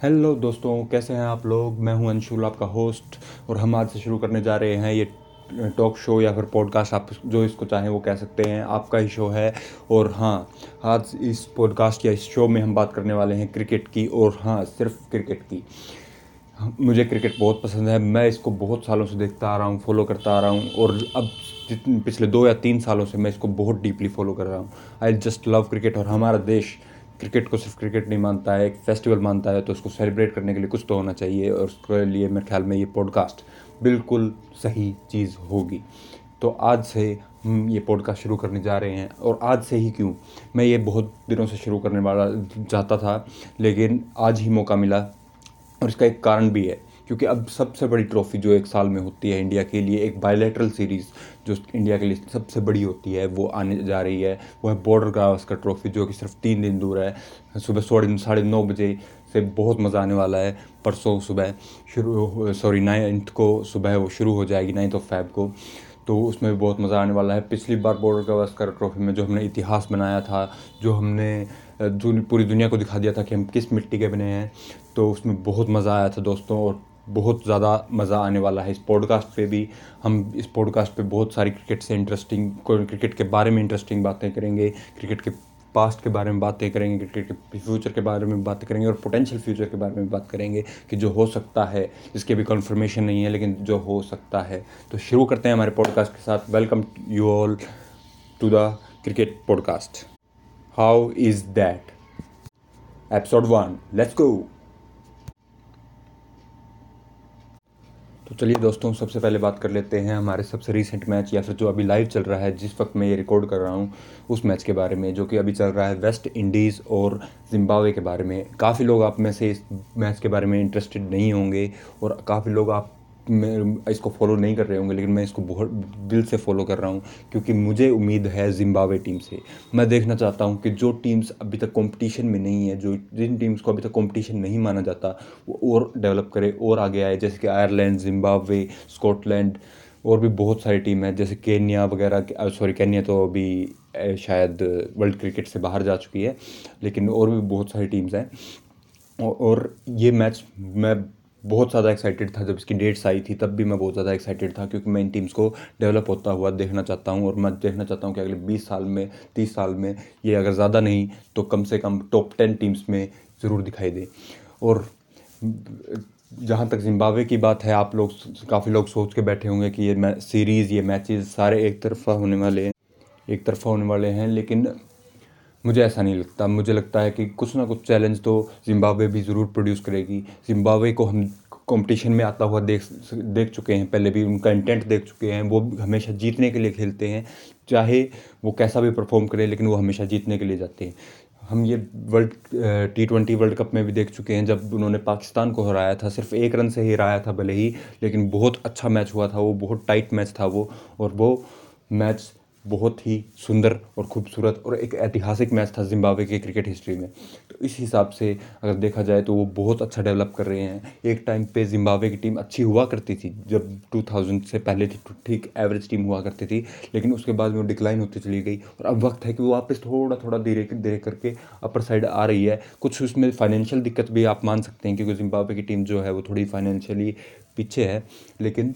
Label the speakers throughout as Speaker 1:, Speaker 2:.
Speaker 1: Hello दोस्तों, कैसे हैं आप लोग? मैं हूँ अंशुल, आपका होस्ट और हम आज से शुरू करने जा रहे हैं ये टॉक शो या फिर पॉडकास्ट आप जो इसको चाहें वो कह सकते हैं। आपका ही शो है, और हाँ आज इस पॉडकास्ट या इस शो में हम बात करने वाले हैं क्रिकेट की, और हाँ सिर्फ़ क्रिकेट की। मुझे क्रिकेट बहुत पसंद है, मैं इसको बहुत सालों से देखता आ रहा हूँ फॉलो करता आ रहा हूँ, और अब पिछले दो या तीन सालों से मैं इसको बहुत डीपली फॉलो कर रहा हूँ। आई जस्ट लव क्रिकेट और हमारा देश क्रिकेट को सिर्फ़ क्रिकेट नहीं मानता है, एक फेस्टिवल मानता है तो उसको सेलिब्रेट करने के लिए कुछ तो होना चाहिए और उसके लिए मेरे ख्याल में ये पॉडकास्ट बिल्कुल सही चीज़ होगी। तो आज से हम ये पॉडकास्ट शुरू करने जा रहे हैं और आज से ही क्यों? मैं ये बहुत दिनों से शुरू करने वाला चाहता था, लेकिन आज ही मौका मिला और इसका एक कारण भी है, क्योंकि अब सबसे बड़ी ट्रॉफ़ी जो एक साल में होती है इंडिया के लिए एक बायोलेटरल सीरीज़ जो इंडिया के लिए सबसे बड़ी होती है, वो आने जा रही है। वो है बॉर्डर गावस्कर ट्रॉफ़ी जो कि सिर्फ़ तीन दिन दूर है। सुबह साढ़े साढ़े नौ बजे से बहुत मज़ा आने वाला है। परसों सुबह शुरू सॉरी नाइन्थ को सुबह वो शुरू हो जाएगी नाइन्थ ऑफ़ फैब को। तो उसमें भी बहुत मज़ा आने वाला है। पिछली बार बॉर्डर गावस्कर ट्रॉफ़ी में जो हमने इतिहास बनाया था, जो हमने पूरी दुनिया को दिखा दिया था कि हम किस मिट्टी के बने हैं तो उसमें बहुत मज़ा आया था दोस्तों। और बहुत ज़्यादा मज़ा आने वाला है इस पॉडकास्ट पे भी। हम इस पॉडकास्ट पे बहुत सारी क्रिकेट से इंटरेस्टिंग क्रिकेट के बारे में इंटरेस्टिंग बातें करेंगे क्रिकेट के पास्ट के बारे में बातें करेंगे क्रिकेट के फ्यूचर के बारे में बातें करेंगे और पोटेंशियल फ्यूचर के बारे में बात करेंगे कि जो हो सकता है, जिसकी भी कन्फर्मेशन नहीं है, लेकिन जो हो सकता है। तो शुरू करते हैं हमारे पॉडकास्ट के साथ। Welcome you all to the cricket podcast how is that episode one let's go तो चलिए दोस्तों सबसे पहले बात कर लेते हैं हमारे सबसे रीसेंट मैच या फिर जो अभी लाइव चल रहा है, जिस वक्त मैं ये रिकॉर्ड कर रहा हूँ, उस मैच के बारे में, जो कि अभी चल रहा है वेस्ट इंडीज़ और जिम्बावे के बारे में। काफ़ी लोग आप में से इस मैच के बारे में इंटरेस्टेड नहीं होंगे और काफ़ी लोग आप मैं, इसको फॉलो नहीं कर रहे होंगे, लेकिन मैं इसको बहुत दिल से फॉलो कर रहा हूँ, क्योंकि मुझे उम्मीद है जिम्बावे टीम से। मैं देखना चाहता हूँ कि जो टीम्स अभी तक कंपटीशन में नहीं है, जो जिन टीम्स को अभी तक कंपटीशन नहीं माना जाता, वो और डेवलप करे, और आगे आए, जैसे कि आयरलैंड जिम्बावे स्कॉटलैंड और भी बहुत सारी टीम है, जैसे केन्या वगैरह सॉरी केन्या तो अभी शायद वर्ल्ड क्रिकेट से बाहर जा चुकी है, लेकिन और भी बहुत सारी टीम्स हैं। और ये मैच मैं बहुत ज़्यादा एक्साइटेड था जब इसकी डेट्स आई थी, तब भी मैं बहुत ज़्यादा एक्साइटेड था क्योंकि मैं इन टीम्स को डेवलप होता हुआ देखना चाहता हूँ और मैं देखना चाहता हूँ कि अगले बीस साल में, तीस साल में ये अगर ज़्यादा नहीं तो कम से कम टॉप टेन टीम्स में ज़रूर दिखाई दे। और जहाँ तक जिम्बाब्वे की बात है, आप लोग काफ़ी लोग सोच के बैठे होंगे कि ये सीरीज़ ये मैचेज़ सारे एक तरफा होने वाले हैं, एक तरफा होने वाले हैं, लेकिन मुझे ऐसा नहीं लगता। मुझे लगता है कि कुछ ना कुछ चैलेंज तो जिम्बाब्वे भी ज़रूर प्रोड्यूस करेगी। जिम्बाब्वे को हम कंपटीशन में आता हुआ देख देख चुके हैं। पहले भी उनका इंटेंट देख चुके हैं। वो हमेशा जीतने के लिए खेलते हैं। चाहे वो कैसा भी परफॉर्म करे, लेकिन वो हमेशा जीतने के लिए जाते हैं। हम ये world T twenty world cup में भी देख चुके हैं, जब उन्होंने पाकिस्तान को हराया था। सिर्फ़ एक रन से ही हराया था भले ही, लेकिन बहुत अच्छा मैच हुआ था। वो बहुत टाइट मैच था वो। और वो मैच बहुत ही सुंदर और खूबसूरत और एक ऐतिहासिक मैच था जिम्बाब्वे के क्रिकेट हिस्ट्री में। तो इस हिसाब से अगर देखा जाए तो वो बहुत अच्छा डेवलप कर रहे हैं। एक टाइम पे जिम्बाब्वे की टीम अच्छी हुआ करती थी, जब 2000 से पहले थी तो ठीक एवरेज टीम हुआ करती थी, लेकिन उसके बाद में वो डिक्लाइन होती चली गई और अब वक्त है कि वो वापस थोड़ा थोड़ा धीरे धीरे करके अपर साइड आ रही है। कुछ उसमें फाइनेंशियल दिक्कत भी आप मान सकते हैं, क्योंकि जिम्बाब्वे की टीम जो है वो थोड़ी फाइनेंशियली पीछे है, लेकिन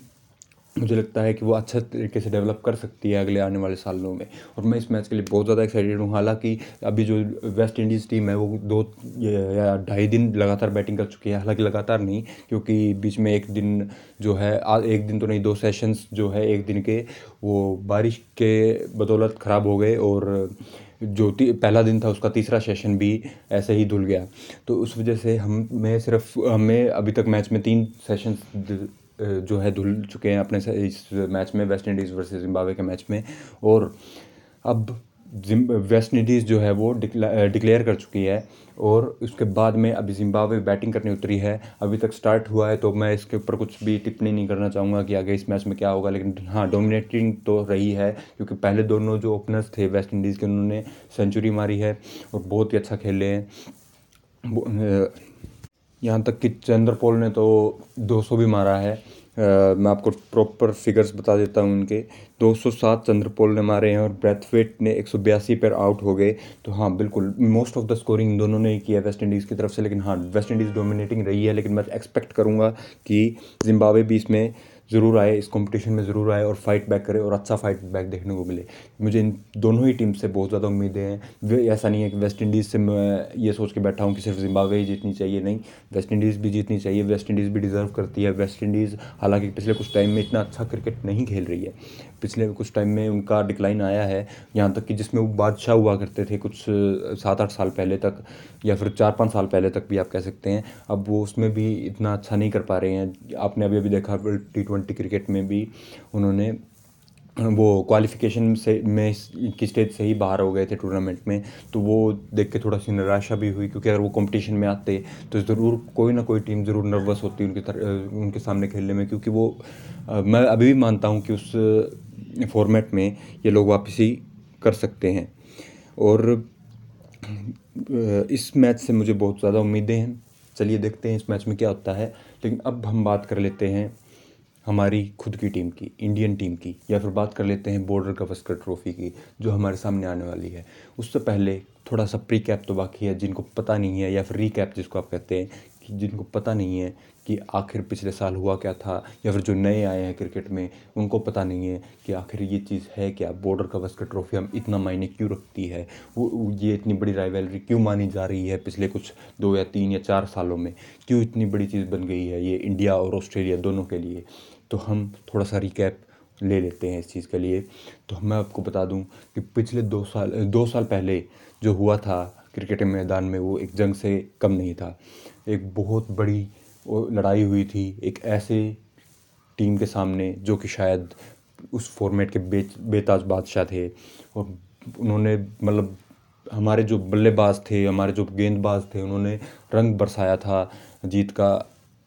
Speaker 1: मुझे लगता है कि वो अच्छा तरीके से डेवलप कर सकती है अगले आने वाले सालों में। और मैं इस मैच के लिए बहुत ज़्यादा एक्साइटेड हूँ। हालाँकि अभी जो वेस्ट इंडीज़ टीम है, वो दो या ढाई दिन लगातार बैटिंग कर चुकी है। हालाँकि लगातार नहीं, क्योंकि बीच में एक दिन जो है एक दिन तो नहीं, दो सेशंस जो है एक दिन के, वो बारिश के बदौलत ख़राब हो गए और जो पहला दिन था, उसका तीसरा सेशन भी ऐसे ही धुल गया। तो उस वजह से हम, मैं सिर्फ़, हमें अभी तक मैच में तीन सेशंस जो है धुल चुके हैं अपने इस मैच में, वेस्ट इंडीज़ वर्सेस जिम्बाब्वे के मैच में। और अब वेस्ट इंडीज़ जो है वो डिक्लेयर कर चुकी है और उसके बाद में अभी जिम्बाब्वे बैटिंग करने उतरी है। अभी तक स्टार्ट हुआ है तो मैं इसके ऊपर कुछ भी टिप्पणी नहीं करना चाहूँगा कि आगे इस मैच में क्या होगा, लेकिन हाँ डोमिनेटिंग तो रही है, क्योंकि पहले दोनों जो ओपनर्स थे वेस्ट इंडीज़ के, उन्होंने सेंचुरी मारी है और बहुत ही अच्छा खेले हैं। यहाँ तक कि चंद्रपोल ने तो 200 भी मारा है। आ, मैं आपको प्रॉपर फिगर्स बता देता हूँ उनके 207 चंद्रपोल ने मारे हैं और ब्रेथवेट ने एक सौ बयासी पर आउट हो गए। तो हाँ बिल्कुल मोस्ट ऑफ़ द स्कोरिंग दोनों ने ही किया वेस्ट इंडीज़ की तरफ़ से। लेकिन हाँ वेस्ट इंडीज़ डोमिनेटिंग रही है लेकिन मैं एक्सपेक्ट करूँगा कि जिम्बावे भी इसमें ज़रूर आए, इस कंपटीशन में ज़रूर आए और फाइट बैक करे और अच्छा फाइट बैक देखने को मिले। मुझे इन दोनों ही टीम से बहुत ज़्यादा उम्मीदें हैं। ऐसा नहीं है कि वेस्ट इंडीज़ से मैं ये सोच के बैठा हूँ कि सिर्फ़ जिम्बावे ही जीतनी चाहिए, नहीं। वेस्ट इंडीज़ भी जीतनी चाहिए वेस्ट इंडीज़ भी डिज़र्व करती है। वेस्ट इंडीज़ हालाँकि पिछले कुछ टाइम में इतना अच्छा क्रिकेट नहीं खेल रही है। पिछले कुछ टाइम में उनका डिक्लाइन आया है, यहाँ तक कि जिसमें वो बादशाह हुआ करते थे कुछ सात आठ साल पहले तक, या फिर चार पाँच साल पहले तक भी आप कह सकते हैं। अब वो उसमें भी इतना अच्छा नहीं कर पा रहे हैं। आपने अभी अभी देखा टी ट्वेंटी क्रिकेट में भी उन्होंने वो क्वालिफिकेशन से, में की स्टेज से ही बाहर हो गए थे टूर्नामेंट में तो वो देख के थोड़ा सी निराशा भी हुई, क्योंकि अगर वो कंपटीशन में आते तो ज़रूर कोई ना कोई टीम ज़रूर नर्वस होती उनके उनके सामने खेलने में, क्योंकि वो मैं अभी भी मानता हूँ कि उस फॉर्मेट में ये लोग वापसी कर सकते हैं। और इस मैच से मुझे बहुत ज़्यादा उम्मीदें हैं। चलिए देखते हैं इस मैच में क्या होता है, लेकिन अब हम बात कर लेते हैं हमारी खुद की टीम की, इंडियन टीम की, या फिर बात कर लेते हैं बॉर्डर गवस्कर ट्रॉफ़ी की, जो हमारे सामने आने वाली है। उससे पहले थोड़ा सा प्री कैप तो बाकी है, जिनको पता नहीं है, या फिर री कैप जिसको आप कहते हैं, कि जिनको पता नहीं है कि आखिर पिछले साल हुआ क्या था, या फिर जो नए आए हैं क्रिकेट में, उनको पता नहीं है कि आखिर ये चीज़ है क्या? बॉर्डर गवस्कर ट्रॉफी हम इतना मायने क्यों रखती है? वो ये इतनी बड़ी राइवलरी क्यों मानी जा रही है पिछले कुछ दो या तीन या चार सालों में? क्यों इतनी बड़ी चीज़ बन गई है ये इंडिया और ऑस्ट्रेलिया दोनों के लिए? तो हम थोड़ा सा रिकैप ले लेते हैं इस चीज़ के लिए। तो मैं आपको बता दूँ कि पिछले दो साल दो साल पहले जो हुआ था क्रिकेट मैदान में, वो एक जंग से कम नहीं था। एक बहुत बड़ी लड़ाई हुई थी एक ऐसे टीम के सामने, जो कि शायद उस फॉर्मेट के बे बेताज बादशाह थे। और उन्होंने मतलब हमारे जो बल्लेबाज थे, हमारे जो गेंदबाज थे, उन्होंने रंग बरसाया था जीत का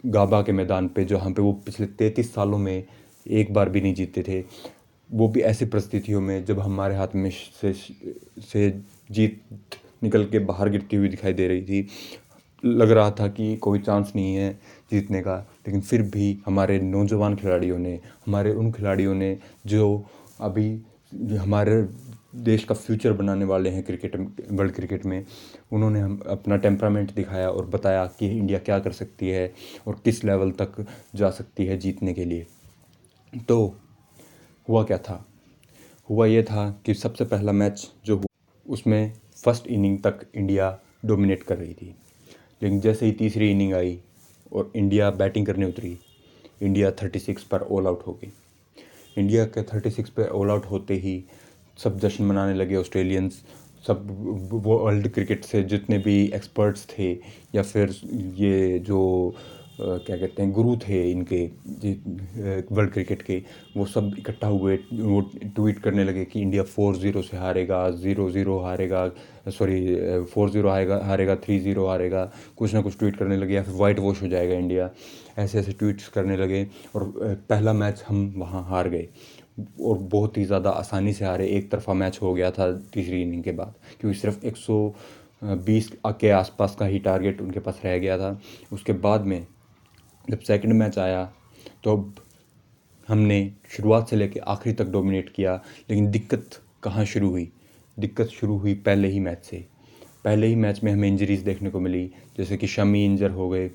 Speaker 1: गाबा के मैदान पे जहाँ पे वो पिछले तैंतीस सालों में एक बार भी नहीं जीते थे। वो भी ऐसी परिस्थितियों में जब हमारे हाथ में से से जीत निकल के बाहर गिरती हुई दिखाई दे रही थी लग रहा था कि कोई चांस नहीं है जीतने का। लेकिन फिर भी हमारे नौजवान खिलाड़ियों ने, हमारे उन खिलाड़ियों ने जो अभी हमारे देश का फ्यूचर बनाने वाले हैं क्रिकेट वर्ल्ड क्रिकेट में, उन्होंने हम अपना टेम्परामेंट दिखाया और बताया कि इंडिया क्या कर सकती है और किस लेवल तक जा सकती है जीतने के लिए। तो हुआ क्या था? हुआ ये था कि सबसे पहला मैच जो हुआ, उसमें फ़र्स्ट इनिंग तक इंडिया डोमिनेट कर रही थी। लेकिन जैसे ही तीसरी इनिंग आई और इंडिया बैटिंग करने उतरी, इंडिया थर्टी सिक्स पर ऑल आउट हो गई। इंडिया के थर्टी सिक्स पर ऑल आउट होते ही सब जश्न मनाने लगे ऑस्ट्रेलियंस सब वर्ल्ड क्रिकेट से जितने भी एक्सपर्ट्स थे या फिर ये जो क्या कहते हैं, गुरु थे इनके वर्ल्ड क्रिकेट के, वो सब इकट्ठा हुए, वो ट्वीट करने लगे कि इंडिया फोर ज़ीरो से हारेगा, ज़ीरो ज़ीरो हारेगा, सॉरी, फोर ज़ीरो हारेगा हारेगा, थ्री ज़ीरो हारेगा, कुछ ना कुछ ट्वीट करने लगे या फिर वाइट वॉश हो जाएगा इंडिया। ऐसे ऐसे ट्वीट्स करने लगे और पहला मैच हम वहाँ हार गए और बहुत ही ज़्यादा आसानी से हारे। एक तरफा मैच हो गया था तीसरी इनिंग के बाद, क्योंकि सिर्फ़ एक सौ बीस के आसपास का ही टारगेट उनके पास रह गया था। उसके बाद में जब सेकंड मैच आया तो हमने शुरुआत से लेकर आखिरी तक डोमिनेट किया, लेकिन दिक्कत कहाँ शुरू हुई? दिक्कत शुरू हुई पहले ही मैच से। पहले ही मैच में हमें इंजरीज़ देखने को मिली, जैसे कि शमी इंजर हो गए,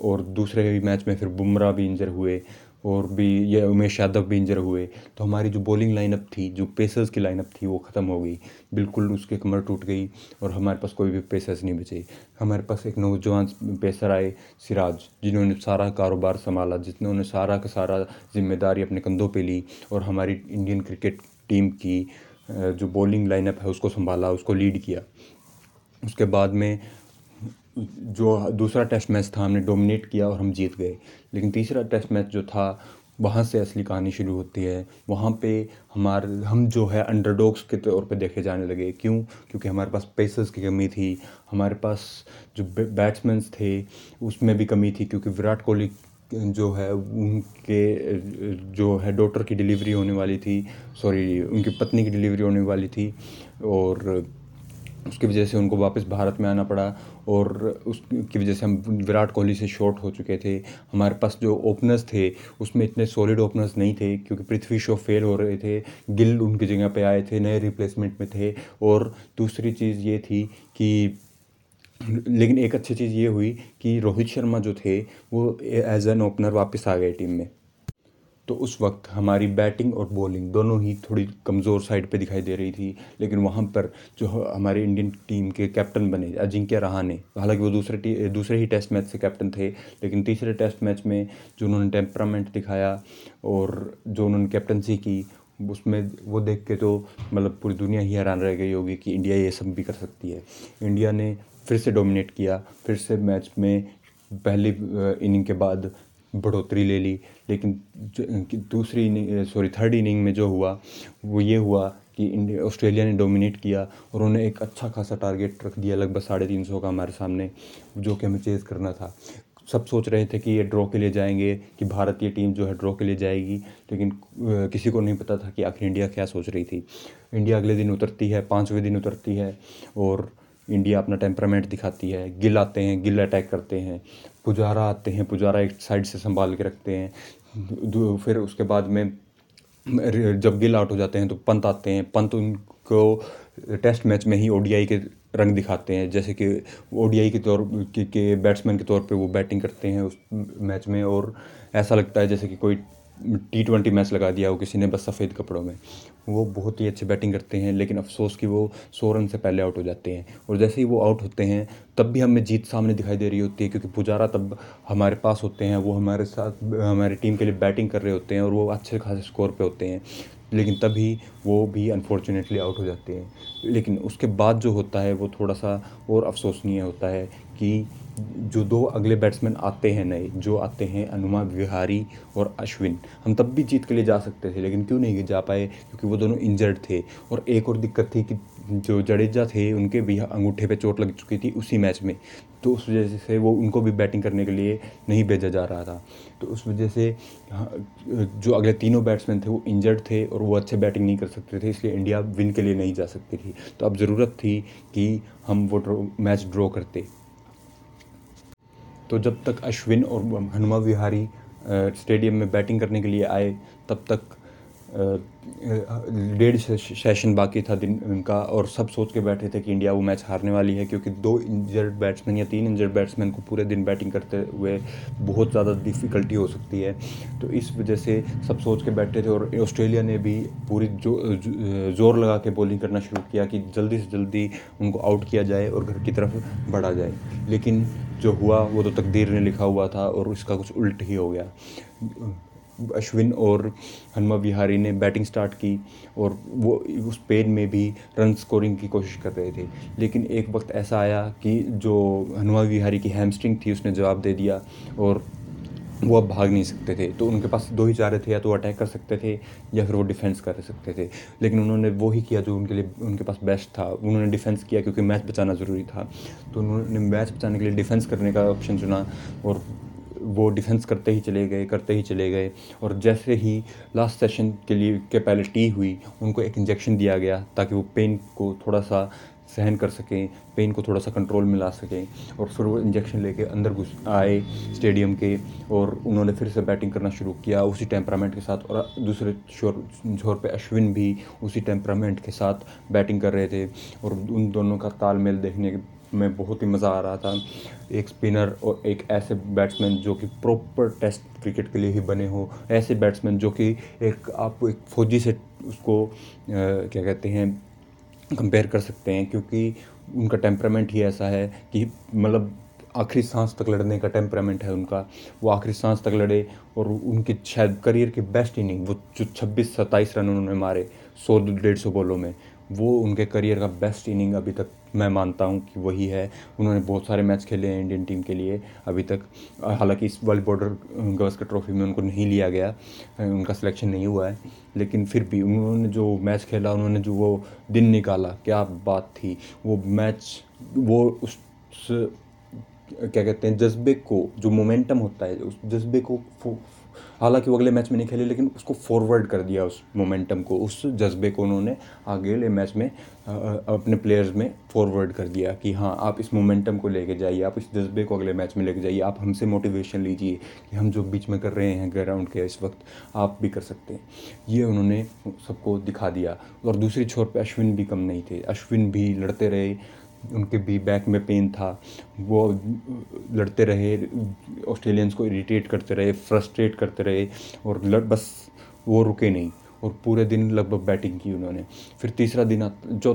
Speaker 1: और दूसरे ही मैच में फिर बुमराह भी इंजर हुए। और भी ये उमेश यादव भी इंजर हुए। तो हमारी जो बॉलिंग लाइनअप थी, जो पेसर्स की लाइनअप थी, वो ख़त्म हो गई। बिल्कुल उसके कमर टूट गई और हमारे पास कोई भी पेसर्स नहीं बचे। हमारे पास एक नौजवान पेसर आए, सिराज, जिन्होंने सारा कारोबार संभाला, जिन्होंने सारा का सारा ज़िम्मेदारी अपने कंधों पर ली और हमारी इंडियन क्रिकेट टीम की जो बॉलिंग लाइनअप है, उसको संभाला, उसको लीड किया। उसके बाद में जो दूसरा टेस्ट मैच था, हमने डोमिनेट किया और हम जीत गए। लेकिन तीसरा टेस्ट मैच जो था, वहाँ से असली कहानी शुरू होती है। वहाँ पे हमारे, हम जो है अंडरडॉग्स के तौर पे देखे जाने लगे। क्यों? क्योंकि हमारे पास पेसर्स की कमी थी। हमारे पास जो बैट्समैन थे, उसमें भी कमी थी क्योंकि विराट कोहली जो है, उनके, जो है डॉटर की डिलीवरी होने वाली थी। सॉरी उनकी पत्नी की डिलीवरी होने वाली थी। और उसकी वजह से उनको वापस भारत में आना पड़ा और उसकी वजह से हम विराट कोहली से शॉर्ट हो चुके थे। हमारे पास जो ओपनर्स थे, उसमें इतने सॉलिड ओपनर्स नहीं थे क्योंकि पृथ्वी शो फेल हो रहे थे, गिल उनकी जगह पे आए थे, नए रिप्लेसमेंट में थे और दूसरी चीज़ ये थी कि लेकिन एक अच्छी चीज़ ये हुई कि रोहित शर्मा जो थे, वो एज एन ओपनर वापस आ गए टीम में। तो उस वक्त हमारी बैटिंग और बॉलिंग दोनों ही थोड़ी कमज़ोर साइड पे दिखाई दे रही थी, लेकिन वहाँ पर जो हमारे इंडियन टीम के कैप्टन बने, अजिंक्य रहाने हालाँकि वो दूसरे दूसरे ही टेस्ट मैच से कैप्टन थे, लेकिन तीसरे टेस्ट मैच में जो उन्होंने टेम्परामेंट दिखाया और जो उन्होंने कैप्टनसी की, उसमें वो देख के तो मतलब पूरी दुनिया ही हैरान रह गई होगी कि इंडिया ये सब भी कर सकती है। इंडिया ने फिर से डोमिनेट किया, फिर से मैच में पहली इनिंग के बाद बढ़ोतरी ले ली। लेकिन दूसरी इनिंग सॉरी थर्ड इनिंग में जो हुआ, वो ये हुआ कि ऑस्ट्रेलिया ने डोमिनेट किया और उन्होंने एक अच्छा खासा टारगेट रख दिया लगभग साढ़े तीन सौ का हमारे सामने, जो कि हमें चेज़ करना था। सब सोच रहे थे कि ये ड्रॉ के लिए जाएँगे, कि भारतीय टीम जो है ड्रॉ के लिए जाएगी, लेकिन किसी को नहीं पता था कि आखिर इंडिया क्या सोच रही थी। इंडिया अगले दिन उतरती है, पाँचवें दिन उतरती है और इंडिया अपना टेम्परामेंट दिखाती है। गिल आते हैं, गिल अटैक करते हैं। पुजारा आते हैं पुजारा एक साइड से संभाल के रखते हैं। फिर उसके बाद में जब गिल आउट हो जाते हैं तो पंत आते हैं। पंत उनको टेस्ट मैच में ही ओडीआई के रंग दिखाते हैं। जैसे कि ओडीआई के तौर के, के बैट्समैन के तौर पे वो बैटिंग करते हैं उस मैच में और ऐसा लगता है जैसे कि कोई टी ट्वेंटी मैच लगा दिया हो किसी ने बस सफ़ेद कपड़ों में। वो बहुत ही अच्छी बैटिंग करते हैं, लेकिन अफसोस कि वो सौ रन से पहले आउट हो जाते हैं। और जैसे ही वो आउट होते हैं, तब भी हमें जीत सामने दिखाई दे रही होती है, क्योंकि पुजारा तब हमारे पास होते हैं, वो हमारे साथ, हमारी टीम के लिए बैटिंग कर रहे होते हैं और वो अच्छे खासे स्कोर पे होते हैं। लेकिन तभी वो भी अनफॉर्चुनेटली आउट हो जाते हैं। लेकिन उसके बाद जो होता है, वो थोड़ा सा और अफसोसनीय होता है कि जो दो अगले बैट्समैन आते हैं नए, जो आते हैं अनुमा विहारी और अश्विन, हम तब भी जीत के लिए जा सकते थे, लेकिन क्यों नहीं जा पाए? क्योंकि वो दोनों इंजर्ड थे। और एक और दिक्कत थी कि जो जडेजा थे, उनके भी अंगूठे पे चोट लग चुकी थी उसी मैच में। तो उस वजह से वो उनको भी बैटिंग करने के लिए नहीं भेजा जा रहा था। तो उस वजह से जो अगले तीनों बैट्समैन थे, वो इंजर्ड थे और वो अच्छे बैटिंग नहीं कर सकते थे, इसलिए इंडिया विन के लिए नहीं जा सकती थी। तो अब ज़रूरत थी कि हम वो मैच ड्रॉ करते। तो जब तक अश्विन और हनुमा विहारी स्टेडियम में बैटिंग करने के लिए आए, तब तक डेढ़ सेशन बाकी था दिन, उनका, और सब सोच के बैठे थे कि इंडिया वो मैच हारने वाली है, क्योंकि दो इंजर्ड बैट्समैन या तीन इंजर्ड बैट्समैन को पूरे दिन बैटिंग करते हुए बहुत ज़्यादा डिफ़िकल्टी हो सकती है। तो इस वजह से सब सोच के बैठे थे और ऑस्ट्रेलिया ने भी पूरी जो ज़ोर लगा के बॉलिंग करना शुरू किया कि जल्दी से जल्दी उनको आउट किया जाए और घर की तरफ़ बढ़ा जाए। लेकिन जो हुआ, वो तो तकदीर ने लिखा हुआ था और उसका कुछ उल्ट ही हो गया। अश्विन और हनुमा विहारी ने बैटिंग स्टार्ट की और वो उस पेन में भी रन स्कोरिंग की कोशिश कर रहे थे। लेकिन एक वक्त ऐसा आया कि जो हनुमा विहारी की हैमस्ट्रिंग थी, उसने जवाब दे दिया और वो अब भाग नहीं सकते थे। तो उनके पास दो ही चारे थे, या तो अटैक कर सकते थे, या फिर वो डिफेंस कर सकते थे। लेकिन उन्होंने वो ही किया जो उनके लिए, उनके पास बेस्ट था। उन्होंने डिफेंस किया क्योंकि मैच बचाना ज़रूरी था। तो उन्होंने मैच बचाने के लिए डिफेंस करने का ऑप्शन चुना और वो डिफेंस करते ही चले गए, करते ही चले गए। और जैसे ही लास्ट सेशन के लिए, के पहले टी हुई, उनको एक इंजेक्शन दिया गया ताकि वो पेन को थोड़ा सा सहन कर सकें पेन को थोड़ा सा कंट्रोल में ला सकें और फिर वो इंजेक्शन लेके अंदर घुस आए स्टेडियम के और उन्होंने फिर से बैटिंग करना शुरू किया उसी टेम्परामेंट के साथ और दूसरे शोर छोर पे अश्विन भी उसी टेम्परामेंट के साथ बैटिंग कर रहे थे और उन दोनों का तालमेल देखने में बहुत ही मज़ा आ रहा था। एक स्पिनर और एक ऐसे बैट्समैन जो कि प्रॉपर टेस्ट क्रिकेट के लिए ही बने हो। ऐसे बैट्समैन जो कि एक आप एक फौजी से उसको आ, क्या कहते हैं कंपेयर कर सकते हैं, क्योंकि उनका टेम्परामेंट ही ऐसा है कि मतलब आखिरी सांस तक लड़ने का टेम्परामेंट है उनका। वो आखिरी सांस तक लड़े और उनके शायद करियर की बेस्ट इनिंग वो जो छब्बीस सत्ताईस रन उन्होंने मारे, सौ डेढ़ सौ बॉलों में। वो उनके करियर का बेस्ट इनिंग अभी तक मैं मानता हूँ कि वही है। उन्होंने बहुत सारे मैच खेले हैं इंडियन टीम के लिए। अभी तक, हालाँकि इस वर्ल्ड बॉर्डर गवस्कर ट्रॉफी में उनको नहीं लिया गया, उनका सिलेक्शन नहीं हुआ है। लेकिन फिर भी उन्होंने जो मैच खेला, उन्होंने जो वो दिन निकाला, क्या बात थी। वो मैच वो उस, क्या कहते हैं, जज्बे को, जो मोमेंटम होता है, उस जज्बे को हालाँकि वो अगले मैच में नहीं खेले, लेकिन उसको फॉरवर्ड कर दिया उस मोमेंटम को, उस जज्बे को उन्होंने अगले मैच में अपने प्लेयर्स में फॉरवर्ड कर दिया कि हाँ आप इस मोमेंटम को लेके जाइए, आप इस जज्बे को अगले मैच में लेके जाइए, आप हमसे मोटिवेशन लीजिए कि हम जो बीच में कर रहे हैं ग्राउंड के इस वक्त, आप भी कर सकते हैं। ये उन्होंने सबको दिखा दिया। और दूसरी छोर पे अश्विन भी कम नहीं थे। अश्विन भी लड़ते रहे उनके भी बैक में पेन था। वो लड़ते रहे ऑस्ट्रेलियंस को इरिटेट करते रहे फ्रस्ट्रेट करते रहे और लड़ बस वो रुके नहीं और पूरे दिन लगभग बैटिंग की उन्होंने। फिर तीसरा दिन जो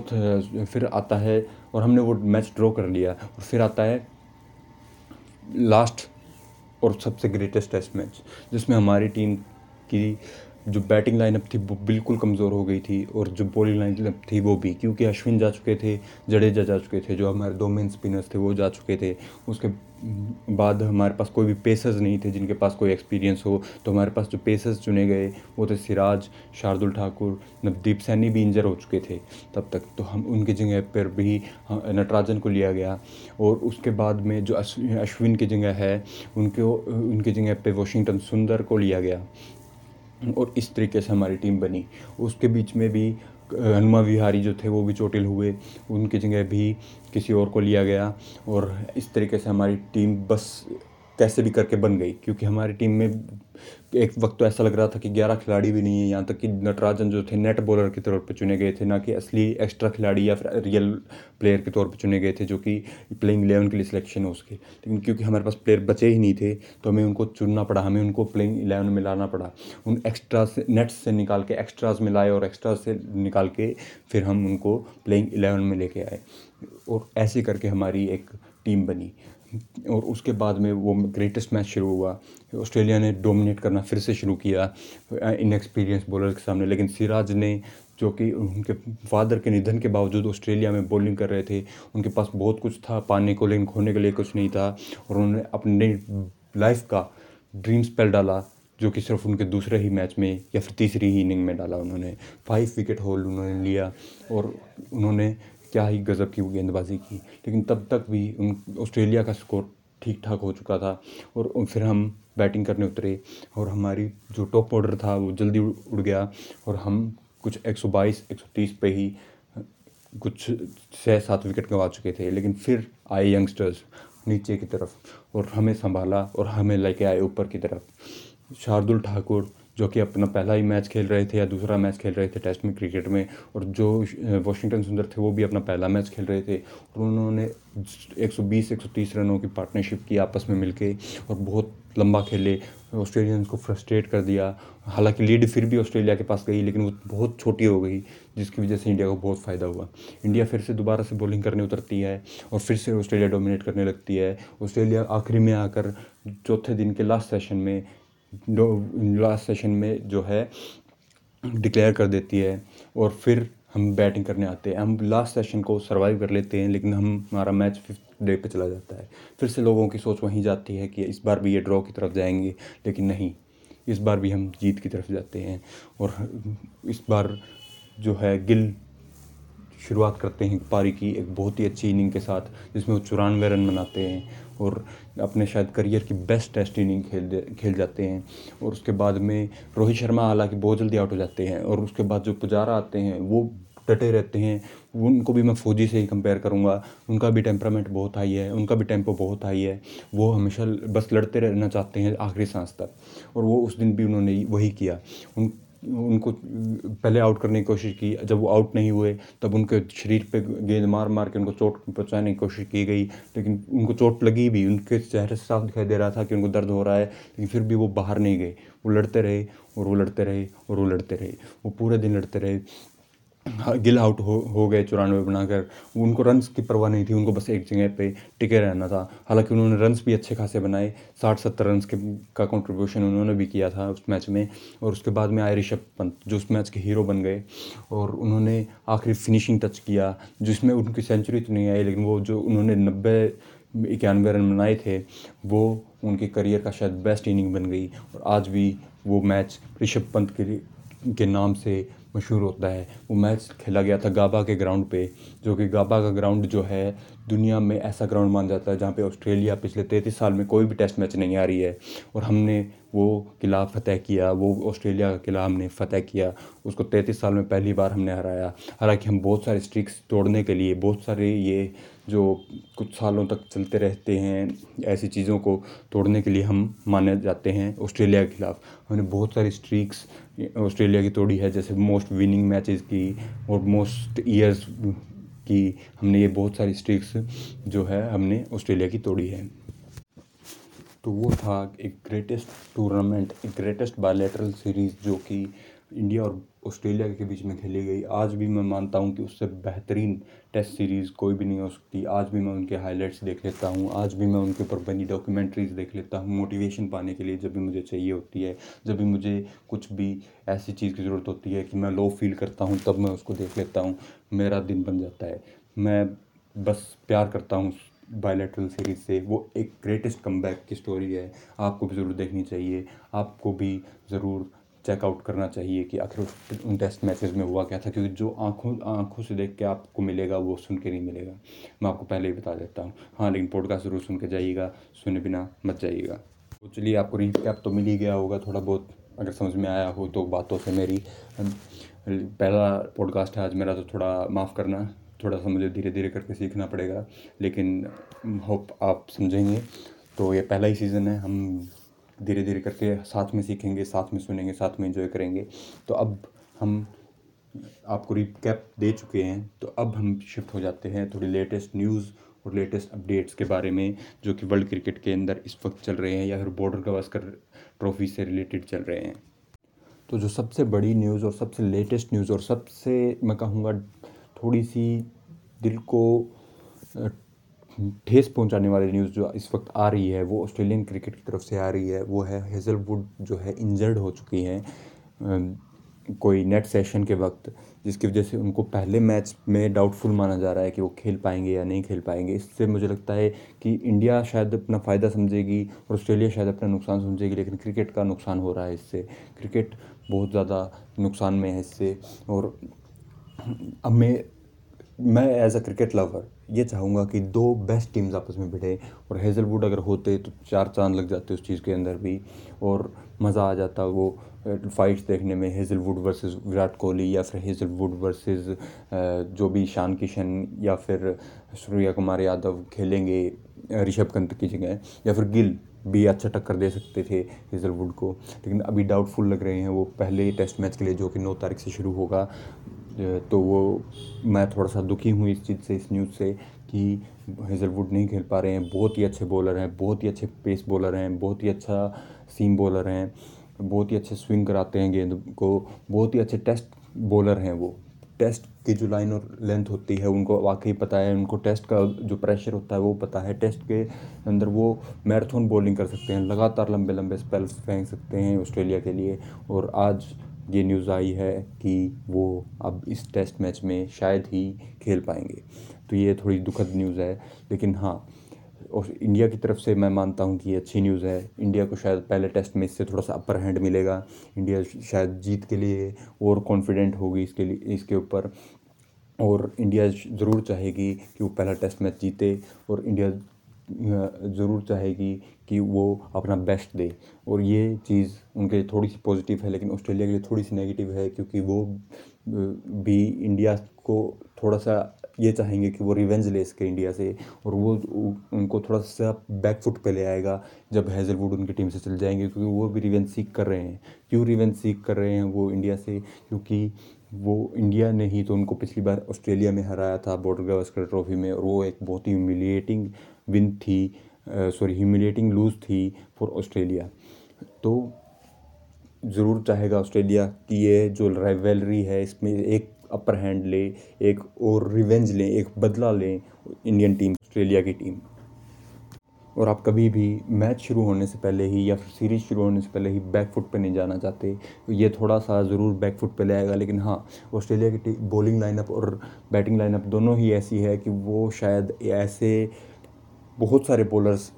Speaker 1: फिर आता है और हमने वो मैच ड्रॉ कर लिया और फिर आता है लास्ट और सबसे ग्रेटेस्ट टेस्ट मैच जिसमें हमारी टीम की जो बैटिंग लाइनअप थी वो बिल्कुल कमज़ोर हो गई थी और जो बॉलिंग लाइनअप थी वो भी क्योंकि अश्विन जा चुके थे जडेजा जा चुके थे जो हमारे दो मेन स्पिनर्स थे वो जा चुके थे। उसके बाद हमारे पास कोई भी पेसर्स नहीं थे जिनके पास कोई एक्सपीरियंस हो तो हमारे पास जो पेसर्स चुने गए वो थे सिराज शार्दुल ठाकुर नवदीप सैनी भी इंजर हो चुके थे तब तक। तो हम उनकी जगह पर भी हाँ, नटराजन को लिया गया और उसके बाद में जो अश्विन की जगह है उनके उनकी जगह पर वॉशिंगटन सुंदर को लिया गया। और इस तरीके से हमारी टीम बनी। उसके बीच में भी, हनुमा विहारी जो थे वो भी चोटिल हुए। उनकी जगह भी किसी और को लिया गया और इस तरीके से हमारी टीम बस कैसे भी करके बन गई, क्योंकि हमारी टीम में एक वक्त तो ऐसा लग रहा था कि ग्यारह खिलाड़ी भी नहीं है, यहाँ तक कि नटराजन जो थे नेट बॉलर के तौर पर चुने गए थे, ना कि असली एक्स्ट्रा खिलाड़ी या फिर रियल प्लेयर के तौर पर चुने गए थे, जो कि प्लेइंग इलेवन के लिए सिलेक्शन हो उसके। लेकिन क्योंकि हमारे पास प्लेयर बचे ही नहीं थे तो हमें उनको चुनना पड़ा, हमें उनको प्लेइंग इलेवन में लाना पड़ा। उन एक्स्ट्रा से नेट्स से निकाल के एक्स्ट्राज में लाए और एक्स्ट्रा से निकाल के फिर हम उनको प्लेइंग इलेवन में लेके आए। और ऐसे करके हमारी एक टीम बनी। और उसके बाद में वो ग्रेटेस्ट मैच शुरू हुआ। ऑस्ट्रेलिया ने डोमिनेट करना फिर से शुरू किया इन एक्सपीरियंस बॉलर के सामने। लेकिन सिराज ने, जो कि उनके फादर के निधन के बावजूद ऑस्ट्रेलिया में बॉलिंग कर रहे थे, उनके पास बहुत कुछ था, पाने को, लेकिन खोने के लिए कुछ नहीं था। और उन्होंने अपने लाइफ का ड्रीम स्पेल डाला, जो कि सिर्फ़ उनके दूसरे ही मैच में या फिर तीसरी ही इनिंग में डाला उन्होंने। फाइव विकेट होल्ड उन्होंने लिया और उन्होंने क्या ही गज़ब की वो गेंदबाजी की। लेकिन तब तक भी उन, ऑस्ट्रेलिया का स्कोर ठीक ठाक हो चुका था और फिर हम बैटिंग करने उतरे और हमारी जो टॉप ऑर्डर था वो जल्दी उड़ गया और हम कुछ 122 130 पे ही, कुछ छः सात विकेट गंवा चुके थे। लेकिन फिर आए यंगस्टर्स नीचे की तरफ़ और हमें संभाला और हमें लेके आए ऊपर की तरफ़। शार्दुल ठाकुर जो कि अपना पहला ही मैच खेल रहे थे या दूसरा मैच खेल रहे थे टेस्ट में क्रिकेट में, और जो वॉशिंगटन सुंदर थे वो भी अपना पहला मैच खेल रहे थे। और उन्होंने 120 130 रनों की पार्टनरशिप की आपस में मिलके और बहुत लंबा खेले, ऑस्ट्रेलियंस को फ्रस्ट्रेट कर दिया। हालाँकि लीड फिर भी ऑस्ट्रेलिया के पास गई, लेकिन वो बहुत छोटी हो गई, जिसकी वजह से इंडिया को बहुत फ़ायदा हुआ। इंडिया फिर से दोबारा से बॉलिंग करने उतरती है और फिर से ऑस्ट्रेलिया डोमिनेट करने लगती है। ऑस्ट्रेलिया आखिरी में आकर चौथे दिन के लास्ट सेशन में लास्ट सेशन में जो है डिक्लेयर कर देती है और फिर हम बैटिंग करने आते हैं। हम लास्ट सेशन को सर्वाइव कर लेते हैं, लेकिन हम, हमारा मैच फिफ्थ डे पे चला जाता है। फिर से लोगों की सोच वहीं जाती है कि इस बार भी ये ड्रॉ की तरफ़ जाएँगे, लेकिन नहीं। इस बार भी हम जीत की तरफ़ जाते हैं और इस बार जो है, गिल शुरुआत करते हैं पारी की एक बहुत ही अच्छी इनिंग के साथ, जिसमें वो चौरानवे रन बनाते हैं और अपने शायद करियर की बेस्ट टेस्ट इनिंग खेल खेल जाते हैं और उसके बाद में रोहित शर्मा हालाँकि बहुत जल्दी आउट हो जाते हैं और उसके बाद जो पुजारा आते हैं, वो डटे रहते हैं। उनको भी मैं फौजी से ही कंपेयर करूँगा। उनका भी टेम्परामेंट बहुत हाई है, उनका भी टेंपो बहुत हाई है। वो हमेशा बस लड़ते रहना चाहते हैं आखिरी सांस तक और वो उस दिन भी उन्होंने वही किया। उन उनको, पहले आउट करने की कोशिश की, जब वो आउट नहीं हुए, तब उनके शरीर पे गेंद मार मार के उनको चोट पहुँचाने की कोशिश की गई। लेकिन उनको चोट लगी भी, उनके चेहरे से साफ़ दिखाई दे रहा था कि उनको दर्द हो रहा है, लेकिन फिर भी वो बाहर नहीं गए। वो लड़ते रहे और वो लड़ते रहे और वो लड़ते रहे। वो पूरे दिन लड़ते रहे। गिल आउट हो हो गए चौरानवे बनाकर। उनको रन्स की परवाह नहीं थी, उनको बस एक जगह पे टिके रहना था। हालाँकि उन्होंने रन्स भी अच्छे खासे बनाए, साठ सत्तर रन्स के, का कंट्रीब्यूशन उन्होंने भी किया था उस मैच में। और उसके बाद में आए ऋषभ पंत जो उस मैच के हीरो बन गए। और उन्होंने आखिरी फिनिशिंग टच किया जिसमें उनकी सेंचुरी तो नहीं आई, लेकिन वो जो उन्होंने नब्बे, इक्यानवे रन बनाए थे, वो उनके करियर का शायद बेस्ट इनिंग बन गई। और आज भी वो मैच ऋषभ पंत के के नाम से मशहूर होता है। वो मैच खेला गया था गाबा के ग्राउंड पे, जो कि गाबा का ग्राउंड जो है, दुनिया में ऐसा ग्राउंड माना जाता है जहाँ पे ऑस्ट्रेलिया पिछले तैंतीस साल में कोई भी टेस्ट मैच नहीं आ रही है। और हमने वो किला फ़तह किया, वो ऑस्ट्रेलिया का किला हमने फ़तह किया, उसको तैंतीस साल में पहली बार हमने हराया। हालाँकि हम बहुत सारे स्ट्रिक्स तोड़ने के लिए, बहुत सारे ये जो कुछ सालों तक चलते रहते हैं, ऐसी चीज़ों को तोड़ने के लिए हम माने जाते हैं ऑस्ट्रेलिया के खिलाफ। हमने बहुत सारी स्ट्रीक्स ऑस्ट्रेलिया की तोड़ी है, जैसे मोस्ट विनिंग मैचेस की और मोस्ट ईयर्स की हमने ये बहुत सारी स्ट्रिक्स जो है हमने ऑस्ट्रेलिया की तोड़ी है। तो वो था एक ग्रेटेस्ट टूर्नामेंट एक ग्रेटेस्ट बायोलेटरल सीरीज़ जो कि इंडिया और ऑस्ट्रेलिया के बीच में खेली गई। आज भी मैं मानता हूँ कि उससे बेहतरीन टेस्ट सीरीज़ कोई भी नहीं हो सकती। आज भी मैं उनके हाइलाइट्स देख लेता हूँ। आज भी मैं उनके ऊपर बनी डॉक्यूमेंट्रीज देख लेता हूँ। मोटिवेशन पाने के लिए जब भी मुझे चाहिए होती है, जब भी मुझे कुछ भी ऐसी चीज़ की ज़रूरत होती है कि मैं लो फील करता हूँ, तब मैं उसको देख लेता हूँ। मेरा दिन बन जाता है। मैं बस प्यार करता हूँ बायलेटरल सीरीज़ से। वो एक ग्रेटेस्ट कम की स्टोरी है। आपको भी ज़रूर देखनी चाहिए। आपको भी ज़रूर चेकआउट करना चाहिए कि आखिर उन टेस्ट मैचेस में हुआ क्या था? क्योंकि जो आँखों आँखों से देख के आपको मिलेगा, वो सुन के नहीं मिलेगा। मैं आपको पहले ही बता देता हूँ। हाँ लेकिन पॉडकास्ट ज़रूर सुन के जाइएगा, सुने बिना मत जाइएगा। तो चलिए, आपको कैप तो मिल ही गया होगा थोड़ा बहुत। अगर समझ में आया हो तो बातों से मेरी। पहला पॉडकास्ट है, आज मेरा तो थोड़ा माफ़ करना। थोड़ा सा मुझे धीरे धीरे करके सीखना पड़ेगा। लेकिन होप आप समझेंगे। तो ये पहला ही सीज़न है, हम धीरे धीरे करके साथ में सीखेंगे, साथ में सुनेंगे, साथ में इंजॉय करेंगे। तो अब हम आपको रिकैप दे चुके हैं। तो अब हम शिफ्ट हो जाते हैं थोड़ी लेटेस्ट न्यूज़ और लेटेस्ट अपडेट्स के बारे में, जो कि वर्ल्ड क्रिकेट के अंदर इस वक्त चल रहे हैं या फिर बॉर्डर गवास्कर ट्रॉफी से रिलेटेड चल रहे हैं। तो जो सबसे बड़ी न्यूज़ और सबसे लेटेस्ट न्यूज़ और सबसे, मैं कहूँगा, थोड़ी सी दिल को ठेस पहुँचाने वाली न्यूज़ जो इस वक्त आ रही है, वो ऑस्ट्रेलियन क्रिकेट की तरफ़ से आ रही है, वो है हेज़लवुड जो है इंजर्ड हो चुकी हैं कोई नेट सेशन के वक्त, जिसकी वजह से उनको पहले मैच में डाउटफुल माना जा रहा है कि वो खेल पाएँगे या नहीं खेल पाएँगे। इससे मुझे लगता है कि इंडिया शायद अपना फ़ायदा समझेगी और ऑस्ट्रेलिया शायद अपना नुकसान समझेगी, लेकिन क्रिकेट का नुकसान हो रहा है इससे। क्रिकेट बहुत ज़्यादा नुकसान में है इससे और अब मैं मैं एज अ क्रिकेट लवर ये चाहूँगा कि दो बेस्ट टीम्स आपस में भिड़े और हेज़लवुड अगर होते तो चार चाँद लग जाते उस चीज़ के अंदर भी और मज़ा आ जाता वो फाइट्स देखने में हेज़लवुड वर्सेस विराट कोहली या फिर हेज़लवुड वर्सेस जो भी ईशान किशन या फिर सूर्या कुमार यादव खेलेंगे ऋषभ पंत की जगह या फिर गिल भी अच्छा टक्कर दे सकते थे हेज़लवुड को। लेकिन अभी डाउटफुल लग रहे हैं वो पहले टेस्ट मैच के लिए जो कि नौ तारीख से शुरू होगा। तो वो, मैं थोड़ा सा दुखी हूँ इस चीज़ से, इस न्यूज़ से कि हेज़लवुड नहीं खेल पा रहे हैं। बहुत ही अच्छे बॉलर हैं, बहुत ही अच्छे पेस बॉलर हैं, बहुत ही अच्छा सीम बॉलर हैं, बहुत ही अच्छे स्विंग कराते हैं गेंद को, बहुत ही अच्छे टेस्ट बॉलर हैं वो। टेस्ट की जो लाइन और लेंथ होती है, उनको वाकई पता है, उनको टेस्ट का जो प्रेशर होता है वो पता है। टेस्ट के अंदर वो मैराथन बॉलिंग कर सकते हैं, लगातार लंबे लंबे स्पेल्स फेंक सकते हैं ऑस्ट्रेलिया के लिए। और आज ये न्यूज़ आई है कि वो अब इस टेस्ट मैच में शायद ही खेल पाएँगे। तो ये थोड़ी दुखद न्यूज़ है, लेकिन हाँ और इंडिया की तरफ़ से मैं मानता हूँ कि ये अच्छी न्यूज़ है। इंडिया को शायद पहले टेस्ट में इससे थोड़ा सा अपर हैंड मिलेगा। इंडिया शायद जीत के लिए और कॉन्फिडेंट होगी इसके लिए, इसके ऊपर। और इंडिया ज़रूर चाहेगी कि वो पहला टेस्ट मैच जीते और इंडिया ज़रूर चाहेगी कि वो अपना बेस्ट दे। और ये चीज़ उनके लिए थोड़ी सी पॉजिटिव है, लेकिन ऑस्ट्रेलिया के लिए थोड़ी सी नेगेटिव है, क्योंकि वो भी इंडिया को थोड़ा सा ये चाहेंगे कि वो रिवेंज ले सके इंडिया से। और वो उनको थोड़ा सा बैक फुट पे ले आएगा, जब हैज़लवुड उनकी टीम से चल जाएँगे, क्योंकि वो भी रिवेंज सीख कर रहे हैं। क्यों रिवेंज सीख कर रहे हैं वो इंडिया से? क्योंकि वो इंडिया ने ही तो उनको पिछली बार ऑस्ट्रेलिया में हराया था बॉर्डर गवास्कर ट्रॉफी में, और वो एक बहुत ही ह्यूमिलिएटिंग विन थी सॉरी ह्यूमिलेटिंग लूज थी फॉर ऑस्ट्रेलिया तो ज़रूर चाहेगा ऑस्ट्रेलिया कि ये जो राइवलरी है, इसमें एक अपर हैंड ले, एक और रिवेंज लें, एक बदला लें इंडियन टीम ऑस्ट्रेलिया की टीम और आप कभी भी मैच शुरू होने से पहले ही या फिर सीरीज़ शुरू होने से पहले ही बैक फुट पे नहीं जाना चाहते तो ये थोड़ा सा ज़रूर बैक फुट पे ले आएगा, लेकिन हाँ ऑस्ट्रेलिया की बॉलिंग लाइनअप और बैटिंग लाइनअप दोनों ही ऐसी है कि वो शायद ऐसे बहुत सारे बॉलर्स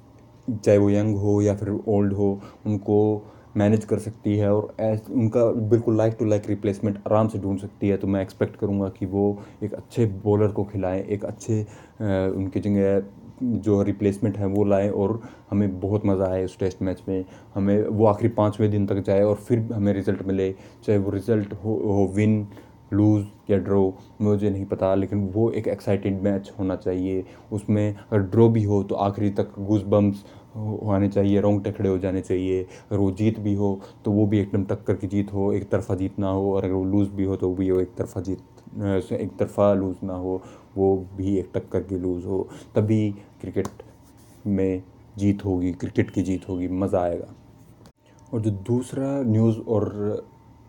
Speaker 1: चाहे वो यंग हो या फिर ओल्ड हो, उनको मैनेज कर सकती है और ऐस, उनका बिल्कुल लाइक टू लाइक रिप्लेसमेंट आराम से ढूंढ सकती है। तो मैं एक्सपेक्ट करूँगा कि वो एक अच्छे बॉलर को खिलाएँ, एक अच्छे उनकी जगह जो रिप्लेसमेंट है वो लाएँ और हमें बहुत मज़ा आए उस टेस्ट मैच में। हमें वो आखिरी पाँचवें दिन तक जाए और फिर हमें रिज़ल्ट मिले, चाहे वो रिज़ल्ट हो हो विन लूज़ या ड्रॉ, मुझे नहीं पता, लेकिन वो एक एक्साइटेड मैच होना चाहिए। उसमें अगर ड्रॉ भी हो तो आखिरी तक गूज बम्स आने चाहिए, रोंगटे खड़े हो जाने चाहिए। अगर वो जीत भी हो तो वो भी एकदम टक्कर की जीत हो, एक तरफा जीत ना हो, और अगर वो लूज़ भी हो तो भी वो एक तरफा जीत एक तरफा लूज़ ना हो, वो भी एक टक्कर की लूज़ हो। तभी क्रिकेट में जीत होगी, क्रिकेट की जीत होगी, मज़ा आएगा। और जो दूसरा न्यूज़ और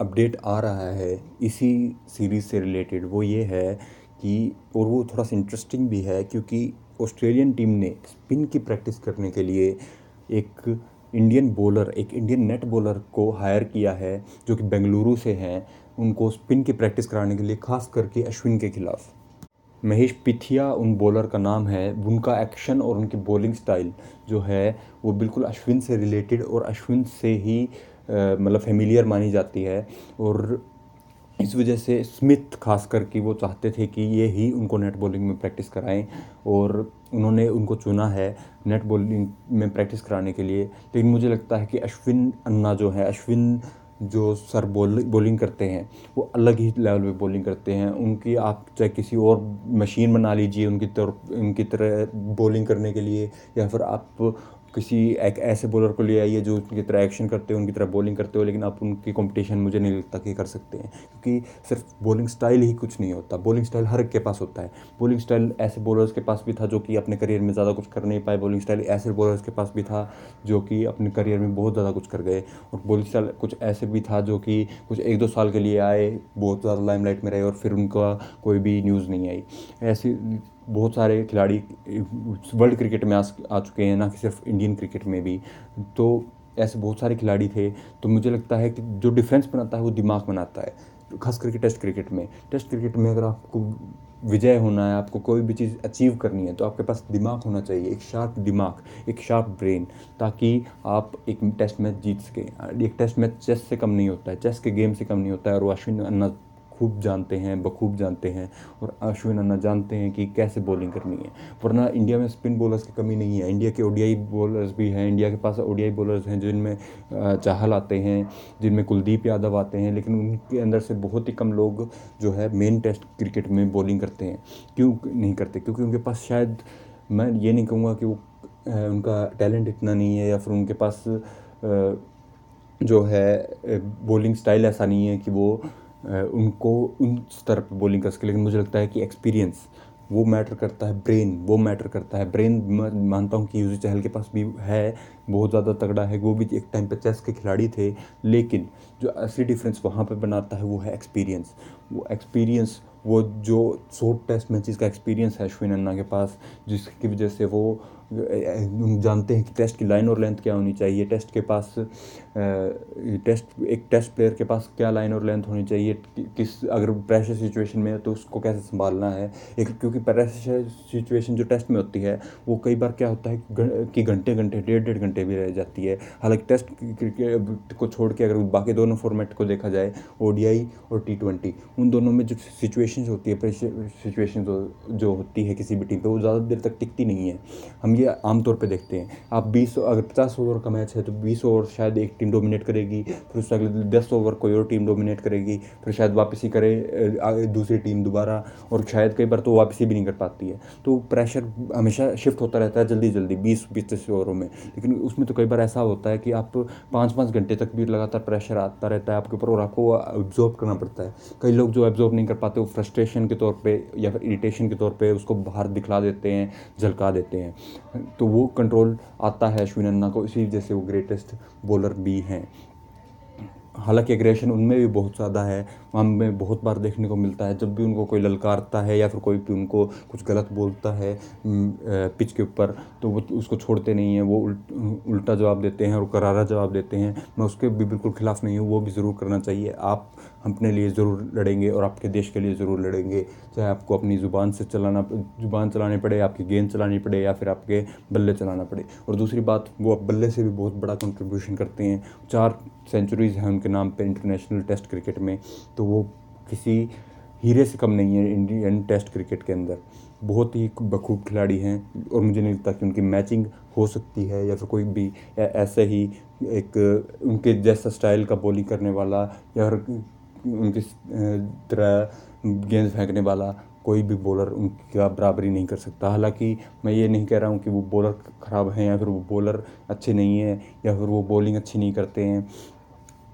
Speaker 1: अपडेट आ रहा है इसी सीरीज़ से रिलेटेड वो ये है कि, और वो थोड़ा सा इंटरेस्टिंग भी है क्योंकि ऑस्ट्रेलियन टीम ने स्पिन की प्रैक्टिस करने के लिए एक इंडियन बॉलर एक इंडियन नेट बॉलर को हायर किया है, जो कि बेंगलुरु से हैं, उनको स्पिन की प्रैक्टिस कराने के लिए खास करके अश्विन के खिलाफ। महेश पिथिया उन बॉलर का नाम है, उनका एक्शन और उनकी बॉलिंग स्टाइल जो है, वो बिल्कुल अश्विन से रिलेटेड और अश्विन से ही मतलब फेमिलियर मानी जाती है और इस वजह से स्मिथ खास करके वो चाहते थे कि ये ही उनको नेट बॉलिंग में प्रैक्टिस कराएँ और उन्होंने उनको चुना है नेट बॉलिंग में प्रैक्टिस कराने के लिए। लेकिन मुझे लगता है कि अश्विन अन्ना जो है, अश्विन जो सर बॉल बॉलिंग करते हैं, वो अलग ही लेवल पे बॉलिंग करते हैं। उनकी आप चाहे किसी और मशीन बना लीजिए, उनकी तरफ़, उनकी तरह बॉलिंग करने के लिए, या फिर आप किसी एक ऐसे बॉलर को ले आइए जो उनकी तरह एक्शन करते हो, उनकी तरह बॉलिंग करते हो, लेकिन आप उनकी कंपटीशन मुझे नहीं लगता कि कर सकते हैं। क्योंकि सिर्फ़ बॉलिंग स्टाइल ही कुछ नहीं होता। बॉलिंग स्टाइल हर एक के पास होता है। बॉलिंग स्टाइल ऐसे बॉलर्स के पास भी था जो कि अपने करियर में ज़्यादा कुछ कर नहीं पाए। बॉलिंग स्टाइल ऐसे बॉलर्स के पास भी था जो कि अपने करियर में बहुत ज़्यादा कुछ कर गए। और बॉलिंग स्टाइल कुछ ऐसे भी था जो कि कुछ एक दो साल के लिए आए, बहुत ज़्यादा लाइमलाइट में रहे और फिर उनका कोई भी न्यूज़ नहीं आई। ऐसी बहुत सारे खिलाड़ी वर्ल्ड क्रिकेट में आ आ चुके हैं, ना कि सिर्फ़ इंडियन क्रिकेट में भी। तो ऐसे बहुत सारे खिलाड़ी थे तो मुझे लगता है कि जो डिफरेंस बनाता है, वो दिमाग बनाता है। खास करके टेस्ट क्रिकेट में। टेस्ट क्रिकेट में अगर आपको विजय होना है, आपको कोई भी चीज़ अचीव करनी है तो आपके पास दिमाग होना चाहिए, एक शार्प दिमाग, एक शार्प ब्रेन ताकि आप एक टेस्ट मैच जीत सकें। एक टेस्ट मैच चेस से कम नहीं होता है चेस के गेम से कम नहीं होता है, और अश्विन अन्ना खूब जानते हैं, बखूब जानते हैं और अश्विन अन्ना जानते हैं कि कैसे बॉलिंग करनी है। वरना इंडिया में स्पिन बॉलर्स की कमी नहीं है। इंडिया के ओडियाई बॉलर्स भी हैं इंडिया के पास ओडियाई बॉलर्स हैं जिनमें चाहल आते हैं, जिनमें कुलदीप यादव आते हैं, लेकिन उनके अंदर से बहुत ही कम लोग जो है मेन टेस्ट क्रिकेट में बॉलिंग करते हैं। क्यों नहीं करते? क्योंकि उनके पास शायद, मैं ये नहीं कहूँगा कि वो उनका टैलेंट इतना नहीं है या फिर उनके पास जो है बॉलिंग स्टाइल ऐसा नहीं है कि वो उनको, उन स्तर पर बॉलिंग कर सके लेकिन मुझे लगता है कि एक्सपीरियंस वो मैटर करता है ब्रेन वो मैटर करता है। ब्रेन मानता हूँ कि यूजी चहल के पास भी है, बहुत ज़्यादा तगड़ा है। वो भी एक टाइम पर चेस के खिलाड़ी थे। लेकिन जो असली डिफरेंस वहाँ पर बनाता है, वो है एक्सपीरियंस वो एक्सपीरियंस वो जो शॉर्ट टेस्ट मैचेस का एक्सपीरियंस है अश्विन अन्ना के पास, जिसकी वजह से वो जानते हैं कि टेस्ट की लाइन और लेंथ क्या होनी चाहिए। टेस्ट के पास टेस्ट, एक टेस्ट प्लेयर के पास क्या लाइन और लेंथ होनी चाहिए? किस, अगर प्रेशर सिचुएशन में है तो उसको कैसे संभालना है? एक, क्योंकि प्रेशर सिचुएशन जो टेस्ट में होती है, वो कई बार क्या होता है कि घंटे घंटे, डेढ़ डेढ़ घंटे भी रह जाती है। हालाँकि टेस्ट क्रिकेट को छोड़ के अगर बाकी दोनों फॉर्मेट को देखा जाए ओ और टी ट्वेंटी, उन दोनों में जो सिचुएशन होती है, प्रेशर सिचुएशन जो होती है किसी भी टीम पर वो ज़्यादा देर तक टिकती नहीं है। हम ये आमतौर पे देखते हैं। आप बीस अगर पचास ओवर का मैच है तो बीस ओवर शायद एक टीम डोमिनेट करेगी, फिर उससे अगले दस ओवर कोई और टीम डोमिनेट करेगी, फिर शायद वापसी करे दूसरी टीम दोबारा, और शायद कई बार तो वापसी भी नहीं कर पाती है। तो प्रेशर हमेशा शिफ्ट होता रहता है जल्दी जल्दी, बीस पच्चीस ओवरों में। लेकिन उसमें तो कई बार ऐसा होता है कि आप पाँच पाँच घंटे तक भी लगातार प्रेशर आता रहता है आपके ऊपर, और आपको एब्जॉर्व करना पड़ता है। कई लोग जो एब्जॉर्व नहीं कर पाते, वो फ्रस्ट्रेशन के तौर पर या फिर इरीटेशन के तौर पर उसको बाहर दिखला देते हैं, झलका देते हैं। तो वो कंट्रोल आता है अश्विन अन्ना को, इसी वजह से वो ग्रेटेस्ट बॉलर भी हैं। हालाँकि एग्रेशन उनमें भी बहुत ज़्यादा है हमें बहुत बार देखने को मिलता है, जब भी उनको कोई ललकारता है या फिर कोई भी उनको कुछ गलत बोलता है पिच के ऊपर तो वो उसको छोड़ते नहीं हैं, वो उल्टा जवाब देते हैं और करारा जवाब देते हैं। मैं उसके भी बिल्कुल ख़िलाफ़ नहीं हूँ, वो भी ज़रूर करना चाहिए। आप अपने लिए ज़रूर लड़ेंगे और आपके देश के लिए ज़रूर लड़ेंगे। चाहे आपको अपनी ज़ुबान से चलाना, ज़ुबान चलानी पड़े, आपकी गेंद चलानी पड़े या फिर आपके बल्ले चलाना पड़े। और दूसरी बात, वो बल्ले से भी बहुत बड़ा कंट्रीब्यूशन करते हैं। चार सेंचुरीज़ हैं उनके नाम पर इंटरनेशनल टेस्ट क्रिकेट में। तो वो किसी हीरे से कम नहीं है इंडियन टेस्ट क्रिकेट के अंदर। बहुत ही बखूब खिलाड़ी हैं और मुझे नहीं लगता कि उनकी मैचिंग हो सकती है या फिर कोई भी ऐसे ही एक उनके जैसा स्टाइल का बॉलिंग करने वाला या उनकी तरह गेंद फेंकने वाला कोई भी बॉलर उनका बराबरी नहीं कर सकता। हालाँकि मैं ये नहीं कह रहा हूँ कि वो बॉलर ख़राब हैं या फिर वो बॉलर अच्छे नहीं हैं या फिर वो बॉलिंग अच्छी नहीं करते हैं।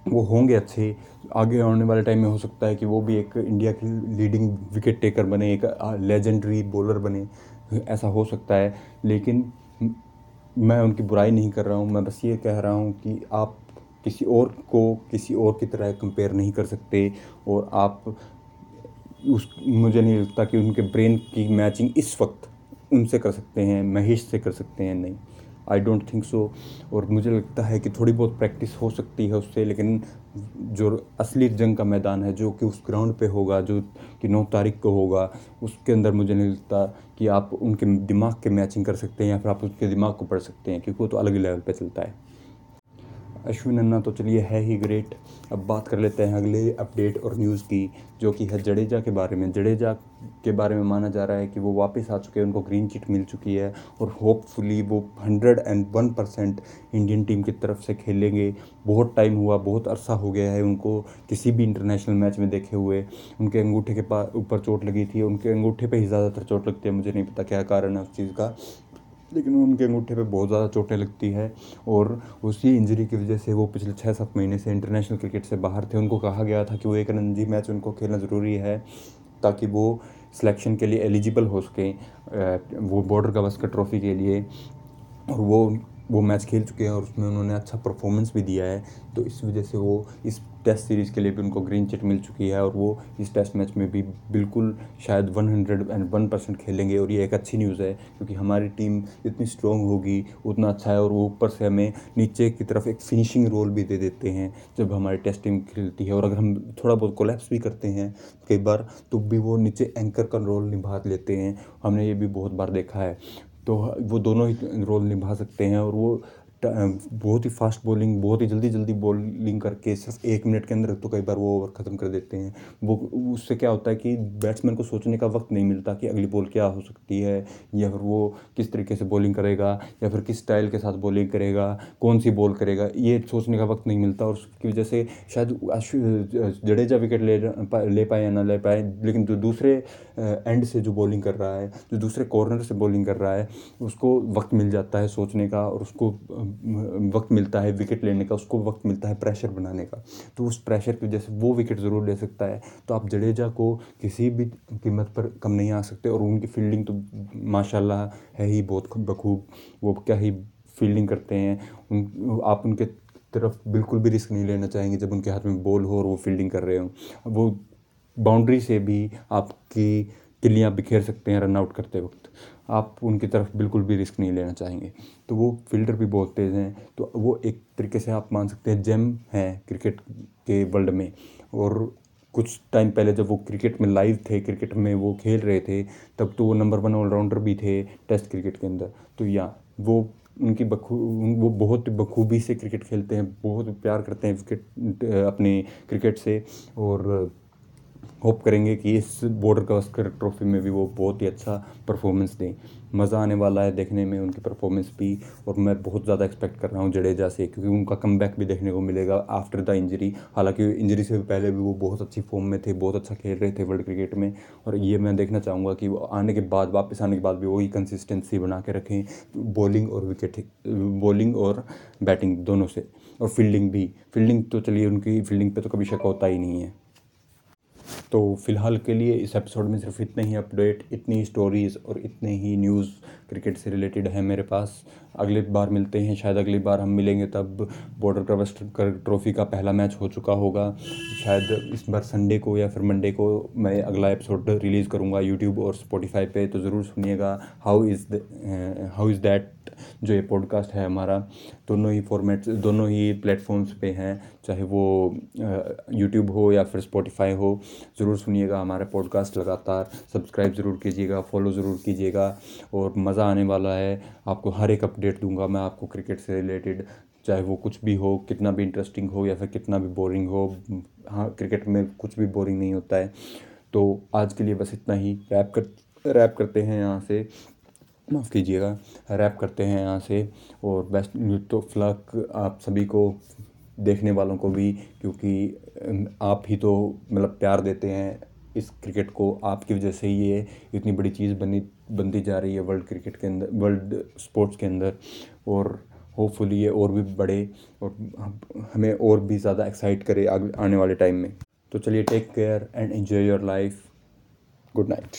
Speaker 1: वो होंगे अच्छे। आगे आने वाले टाइम में हो सकता है कि वो भी एक इंडिया की लीडिंग विकेट टेकर बने, एक लेजेंडरी बॉलर बने। ऐसा हो सकता है। लेकिन मैं उनकी बुराई नहीं कर रहा हूँ। मैं बस ये कह रहा हूँ कि आप किसी और को किसी और की तरह कंपेयर नहीं कर सकते और आप उस, मुझे नहीं लगता कि उनके ब्रेन की मैचिंग इस वक्त उनसे कर सकते हैं, महेश से कर सकते हैं, नहीं। आई डोंट थिंक सो और मुझे लगता है कि थोड़ी बहुत प्रैक्टिस हो सकती है उससे, लेकिन जो असली जंग का मैदान है, जो कि उस ग्राउंड पे होगा, जो कि नौ तारीख को होगा, उसके अंदर मुझे नहीं लगता कि आप उनके दिमाग के मैचिंग कर सकते हैं या फिर आप उसके दिमाग को पढ़ सकते हैं, क्योंकि वो तो अलग लेवल पे चलता है। अश्विन अन्ना तो चलिए है ही ग्रेट अब बात कर लेते हैं अगले अपडेट और न्यूज़ की, जो कि है जडेजा के बारे में। जडेजा के बारे में माना जा रहा है कि वो वापस आ चुके हैं, उनको ग्रीन चिट मिल चुकी है और होपफुली वो hundred and one percent Indian team की तरफ़ से खेलेंगे। बहुत टाइम हुआ, बहुत अरसा हो गया है उनको किसी भी इंटरनेशनल मैच में देखे हुए। उनके अंगूठे के पास ऊपर चोट लगी थी, उनके अंगूठे पर ही ज़्यादातर चोट लगती है, मुझे नहीं पता क्या कारण है उस चीज़ का। लेकिन उनके अंगूठे पे बहुत ज़्यादा चोटें लगती है और उसी इंजरी की वजह से वो पिछले छः सात महीने से इंटरनेशनल क्रिकेट से बाहर थे। उनको कहा गया था कि वो एक रणजी मैच उनको खेलना ज़रूरी है ताकि वो सिलेक्शन के लिए एलिजिबल हो सकें वो बॉर्डर गवस्कर ट्रॉफ़ी के लिए और वो वो मैच खेल चुके हैं और उसमें उन्होंने अच्छा परफॉर्मेंस भी दिया है। तो इस वजह से वो इस टेस्ट सीरीज़ के लिए भी उनको ग्रीन चिट मिल चुकी है और वो इस टेस्ट मैच में भी बिल्कुल शायद one hundred and one percent खेलेंगे और ये एक अच्छी न्यूज़ है क्योंकि हमारी टीम जितनी स्ट्रॉन्ग होगी, उतना अच्छा है और वो ऊपर से हमें नीचे की तरफ़ एक फिनिशिंग रोल भी दे देते हैं जब हमारी टेस्ट टीम खेलती है। और अगर हम थोड़ा बहुत कोलेप्स भी करते हैं कई बार तो भी वो नीचे एंकर का रोल निभा लेते हैं। हमने ये भी बहुत बार देखा है। तो वो दोनों ही रोल निभा सकते हैं और वो बहुत ही फास्ट बॉलिंग बहुत ही जल्दी जल्दी बॉलिंग करके सिर्फ़ एक मिनट के अंदर तो कई बार वो ओवर ख़त्म कर देते हैं। वो, उससे क्या होता है कि बैट्समैन को सोचने का वक्त नहीं मिलता कि अगली बॉल क्या हो सकती है, या फिर वो किस तरीके से बॉलिंग करेगा, या फिर किस स्टाइल के साथ बॉलिंग करेगा, कौन सी बॉल करेगा, ये सोचने का वक्त नहीं मिलता और उसकी वजह से शायद जडेजा विकेट ले ले पाए या ना ले पाए, लेकिन जो दूसरे एंड से जो बॉलिंग कर रहा है, जो दूसरे कॉर्नर से बॉलिंग कर रहा है, उसको वक्त मिल जाता है सोचने का और उसको वक्त मिलता है विकेट लेने का, उसको वक्त मिलता है प्रेशर बनाने का। तो उस प्रेशर की वजह से वो विकेट ज़रूर ले सकता है। तो आप जडेजा को किसी भी कीमत पर कम नहीं आ सकते और उनकी फील्डिंग तो माशाल्लाह है ही बहुत बखूब। वो क्या ही फील्डिंग करते हैं। उन, आप उनके तरफ़ बिल्कुल भी रिस्क नहीं लेना चाहेंगे जब उनके हाथ में बॉल हो और वो फील्डिंग कर रहे हो। वो बाउंड्री से भी आपकी किलियाँ बिखेर सकते हैं रन आउट करते वक्त। आप उनकी तरफ़ बिल्कुल भी रिस्क नहीं लेना चाहेंगे। तो वो फील्डर भी बहुत तेज़ हैं। तो वो एक तरीके से आप मान सकते हैं जेम हैं क्रिकेट के वर्ल्ड में। और कुछ टाइम पहले जब वो क्रिकेट में लाइव थे, क्रिकेट में वो खेल रहे थे, तब तो वो नंबर वन ऑलराउंडर भी थे टेस्ट क्रिकेट के अंदर। तो या, वो उनकी बखू वो बहुत बखूबी से क्रिकेट खेलते हैं, बहुत प्यार करते हैं अपने क्रिकेट से। और होप करेंगे कि इस बॉर्डर गवास्कर ट्रॉफी में भी वो बहुत ही अच्छा परफॉर्मेंस दें। मज़ा आने वाला है देखने में उनकी परफॉर्मेंस भी, और मैं बहुत ज़्यादा एक्सपेक्ट कर रहा हूँ जडेजा से, क्योंकि उनका कम भी देखने को मिलेगा आफ्टर द इंजरी हालाँकि इंजरी से पहले भी वो बहुत अच्छी फॉर्म में थे, बहुत अच्छा खेल रहे थे वर्ल्ड क्रिकेट में, और ये मैं देखना चाहूँगा कि आने के बाद, वापस आने के बाद भी वही कंसिस्टेंसी बना के रखें बॉलिंग और विकेट बॉलिंग और बैटिंग दोनों से, और फील्डिंग भी। फील्डिंग तो चलिए उनकी फील्डिंग पर तो कभी शक होता ही नहीं है। तो फ़िलहाल के लिए इस एपिसोड में सिर्फ़ इतने ही अपडेट, इतनी स्टोरीज़ और इतने ही न्यूज़ क्रिकेट से रिलेटेड है मेरे पास। अगली बार मिलते हैं, शायद अगली बार हम मिलेंगे तब बॉर्डर गवस्कर ट्रॉफ़ी का पहला मैच हो चुका होगा। शायद इस बार संडे को या फिर मंडे को मैं अगला एपिसोड रिलीज़ करूँगा यूट्यूब और स्पॉटिफाई पे तो ज़रूर सुनिएगा। How is how is that जो ये पॉडकास्ट है हमारा। दोनों ही फॉर्मेट दोनों ही प्लेटफॉर्म्स पे हैं, चाहे वो यूट्यूब हो या फिर स्पॉटिफाई हो। ज़रूर सुनिएगा हमारे पॉडकास्ट लगातार। सब्सक्राइब ज़रूर कीजिएगा फॉलो ज़रूर कीजिएगा और मज़ा आने वाला है। आपको हर एक अपडेट दूँगा मैं आपको क्रिकेट से रिलेटेड चाहे वो कुछ भी हो, कितना भी इंटरेस्टिंग हो या फिर कितना भी बोरिंग हो। हाँ क्रिकेट में कुछ भी बोरिंग नहीं होता है। तो आज के लिए बस इतना ही। रैप कर रैप करते हैं यहाँ से। माफ़ कीजिएगा। रैप करते हैं यहाँ से। और बेस्ट न्यूज़ तो फ्लक आप सभी को, देखने वालों को भी, क्योंकि आप ही तो मतलब प्यार देते हैं इस क्रिकेट को। आपकी वजह से ही ये इतनी बड़ी चीज़ बनी बनती जा रही है वर्ल्ड क्रिकेट के अंदर वर्ल्ड स्पोर्ट्स के अंदर, और होपफुली ये और भी बढ़े और हमें और भी ज़्यादा एक्साइट करे आने वाले टाइम में। तो चलिए take care and enjoy your life good night